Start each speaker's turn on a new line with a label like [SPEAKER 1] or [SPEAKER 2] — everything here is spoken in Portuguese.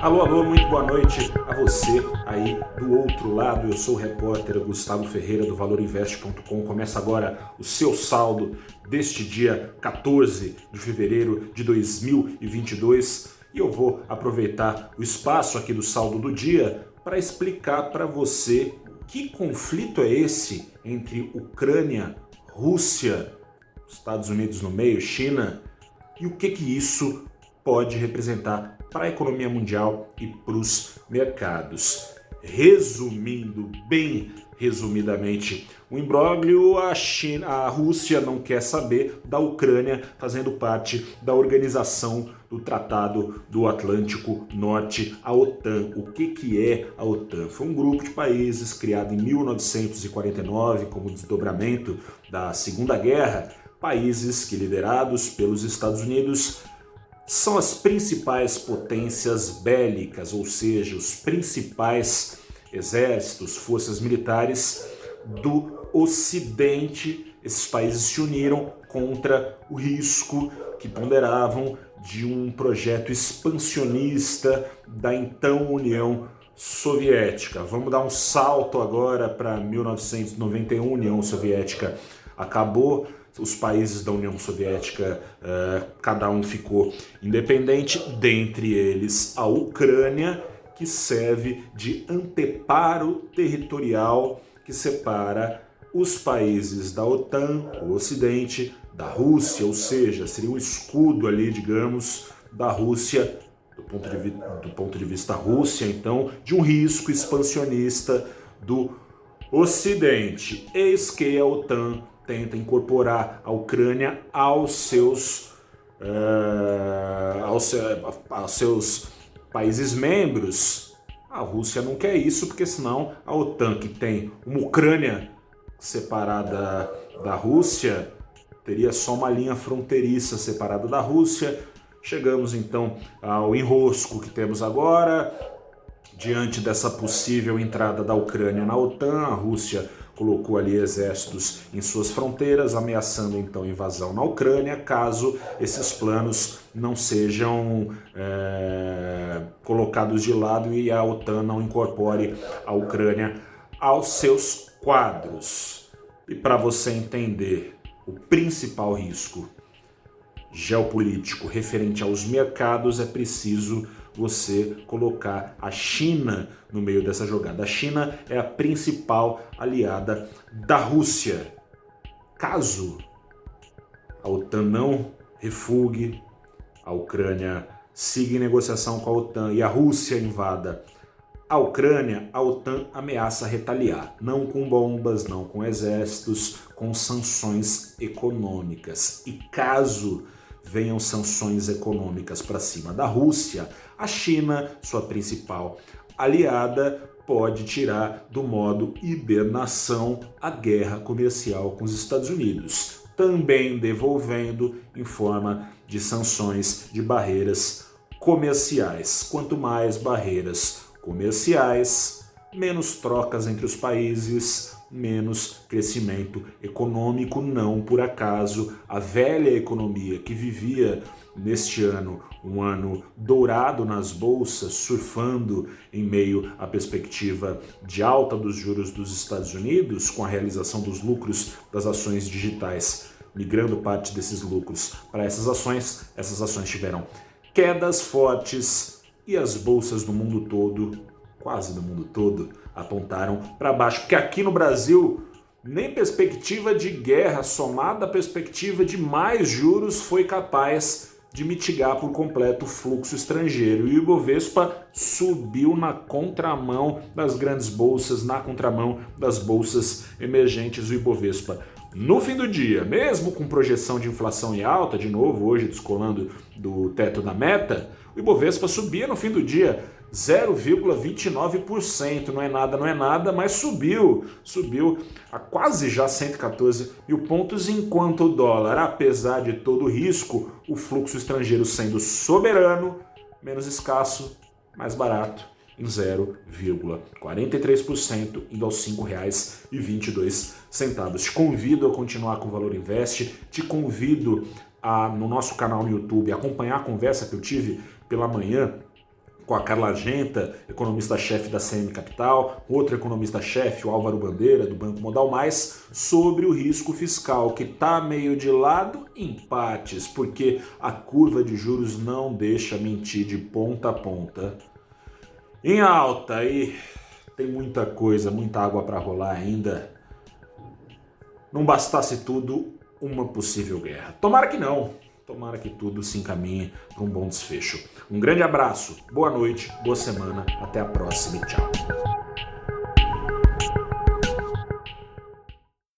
[SPEAKER 1] Alô, alô, muito boa noite a você aí do outro lado. Eu sou o repórter Gustavo Ferreira do ValorInvest.com. Começa agora o seu saldo deste dia 14 de fevereiro de 2022 e eu vou aproveitar o espaço aqui do saldo do dia para explicar para você que conflito é esse entre Ucrânia, Rússia, Estados Unidos no meio, China e o que que isso pode representar para a economia mundial e para os mercados. Resumindo bem resumidamente o imbróglio, a, China, a Rússia não quer saber da Ucrânia fazendo parte da organização do Tratado do Atlântico Norte, a OTAN. O que, que é a OTAN? Foi um grupo de países criado em 1949 como desdobramento da Segunda Guerra, países que liderados pelos Estados Unidos são as principais potências bélicas, ou seja, os principais exércitos, forças militares do Ocidente. Esses países se uniram contra o risco que ponderavam de um projeto expansionista da então União Soviética. Vamos dar um salto agora para 1991, União Soviética acabou os países da União Soviética, uh, cada um ficou independente, dentre eles a Ucrânia, que serve de anteparo territorial que separa os países da OTAN, o Ocidente, da Rússia, ou seja, seria um escudo ali, digamos, da Rússia, do ponto de, do ponto de vista Rússia, então, de um risco expansionista do Ocidente. Eis que a OTAN tenta incorporar a Ucrânia aos seus, uh, aos, aos seus países membros. A Rússia não quer isso, porque senão a OTAN, que tem uma Ucrânia separada da Rússia, teria só uma linha fronteiriça separada da Rússia. Chegamos então ao enrosco que temos agora. Diante dessa possível entrada da Ucrânia na OTAN, a Rússia colocou ali exércitos em suas fronteiras, ameaçando então invasão na Ucrânia, caso esses planos não sejam é, colocados de lado e a OTAN não incorpore a Ucrânia aos seus quadros. E para você entender o principal risco geopolítico referente aos mercados, é preciso você colocar a China no meio dessa jogada. A China é a principal aliada da Rússia. Caso a OTAN não refugue, a Ucrânia siga em negociação com a OTAN e a Rússia invada a Ucrânia, a OTAN ameaça retaliar, não com bombas, não com exércitos, com sanções econômicas. E caso venham sanções econômicas para cima da Rússia, a China, sua principal aliada, pode tirar do modo hibernação a guerra comercial com os Estados Unidos, também devolvendo em forma de sanções de barreiras comerciais. Quanto mais barreiras comerciais, menos trocas entre os países, menos crescimento econômico. Não por acaso a velha economia que vivia neste ano um ano dourado nas bolsas, surfando em meio à perspectiva de alta dos juros dos Estados Unidos, com a realização dos lucros das ações digitais, migrando parte desses lucros para essas ações, essas ações tiveram quedas fortes e as bolsas do mundo todo, quase do mundo todo, apontaram para baixo, porque aqui no Brasil nem perspectiva de guerra somada à perspectiva de mais juros foi capaz de mitigar por completo o fluxo estrangeiro. E o Ibovespa subiu na contramão das grandes bolsas, na contramão das bolsas emergentes. O Ibovespa no fim do dia, mesmo com projeção de inflação em alta, de novo hoje descolando do teto da meta, o Ibovespa subia no fim do dia 0,29%. Não é nada, não é nada, mas subiu. Subiu a quase já 114 mil pontos, enquanto o dólar, apesar de todo o risco, o fluxo estrangeiro sendo soberano, menos escasso, mais barato, em 0,43%, indo aos R$ 5,22. Te convido a continuar com o Valor Invest, te convido a, no nosso canal no YouTube, acompanhar a conversa que eu tive pela manhã com a Carla Argenta, economista-chefe da CM Capital, outro economista-chefe, o Álvaro Bandeira, do Banco Modal Mais, sobre o risco fiscal, que está meio de lado, empates, porque a curva de juros não deixa mentir de ponta a ponta. Em alta, e tem muita coisa, muita água para rolar ainda. Não bastasse tudo, uma possível guerra. Tomara que não. Tomara que tudo se encaminhe para um bom desfecho. Um grande abraço, boa noite, boa semana, até a próxima e tchau.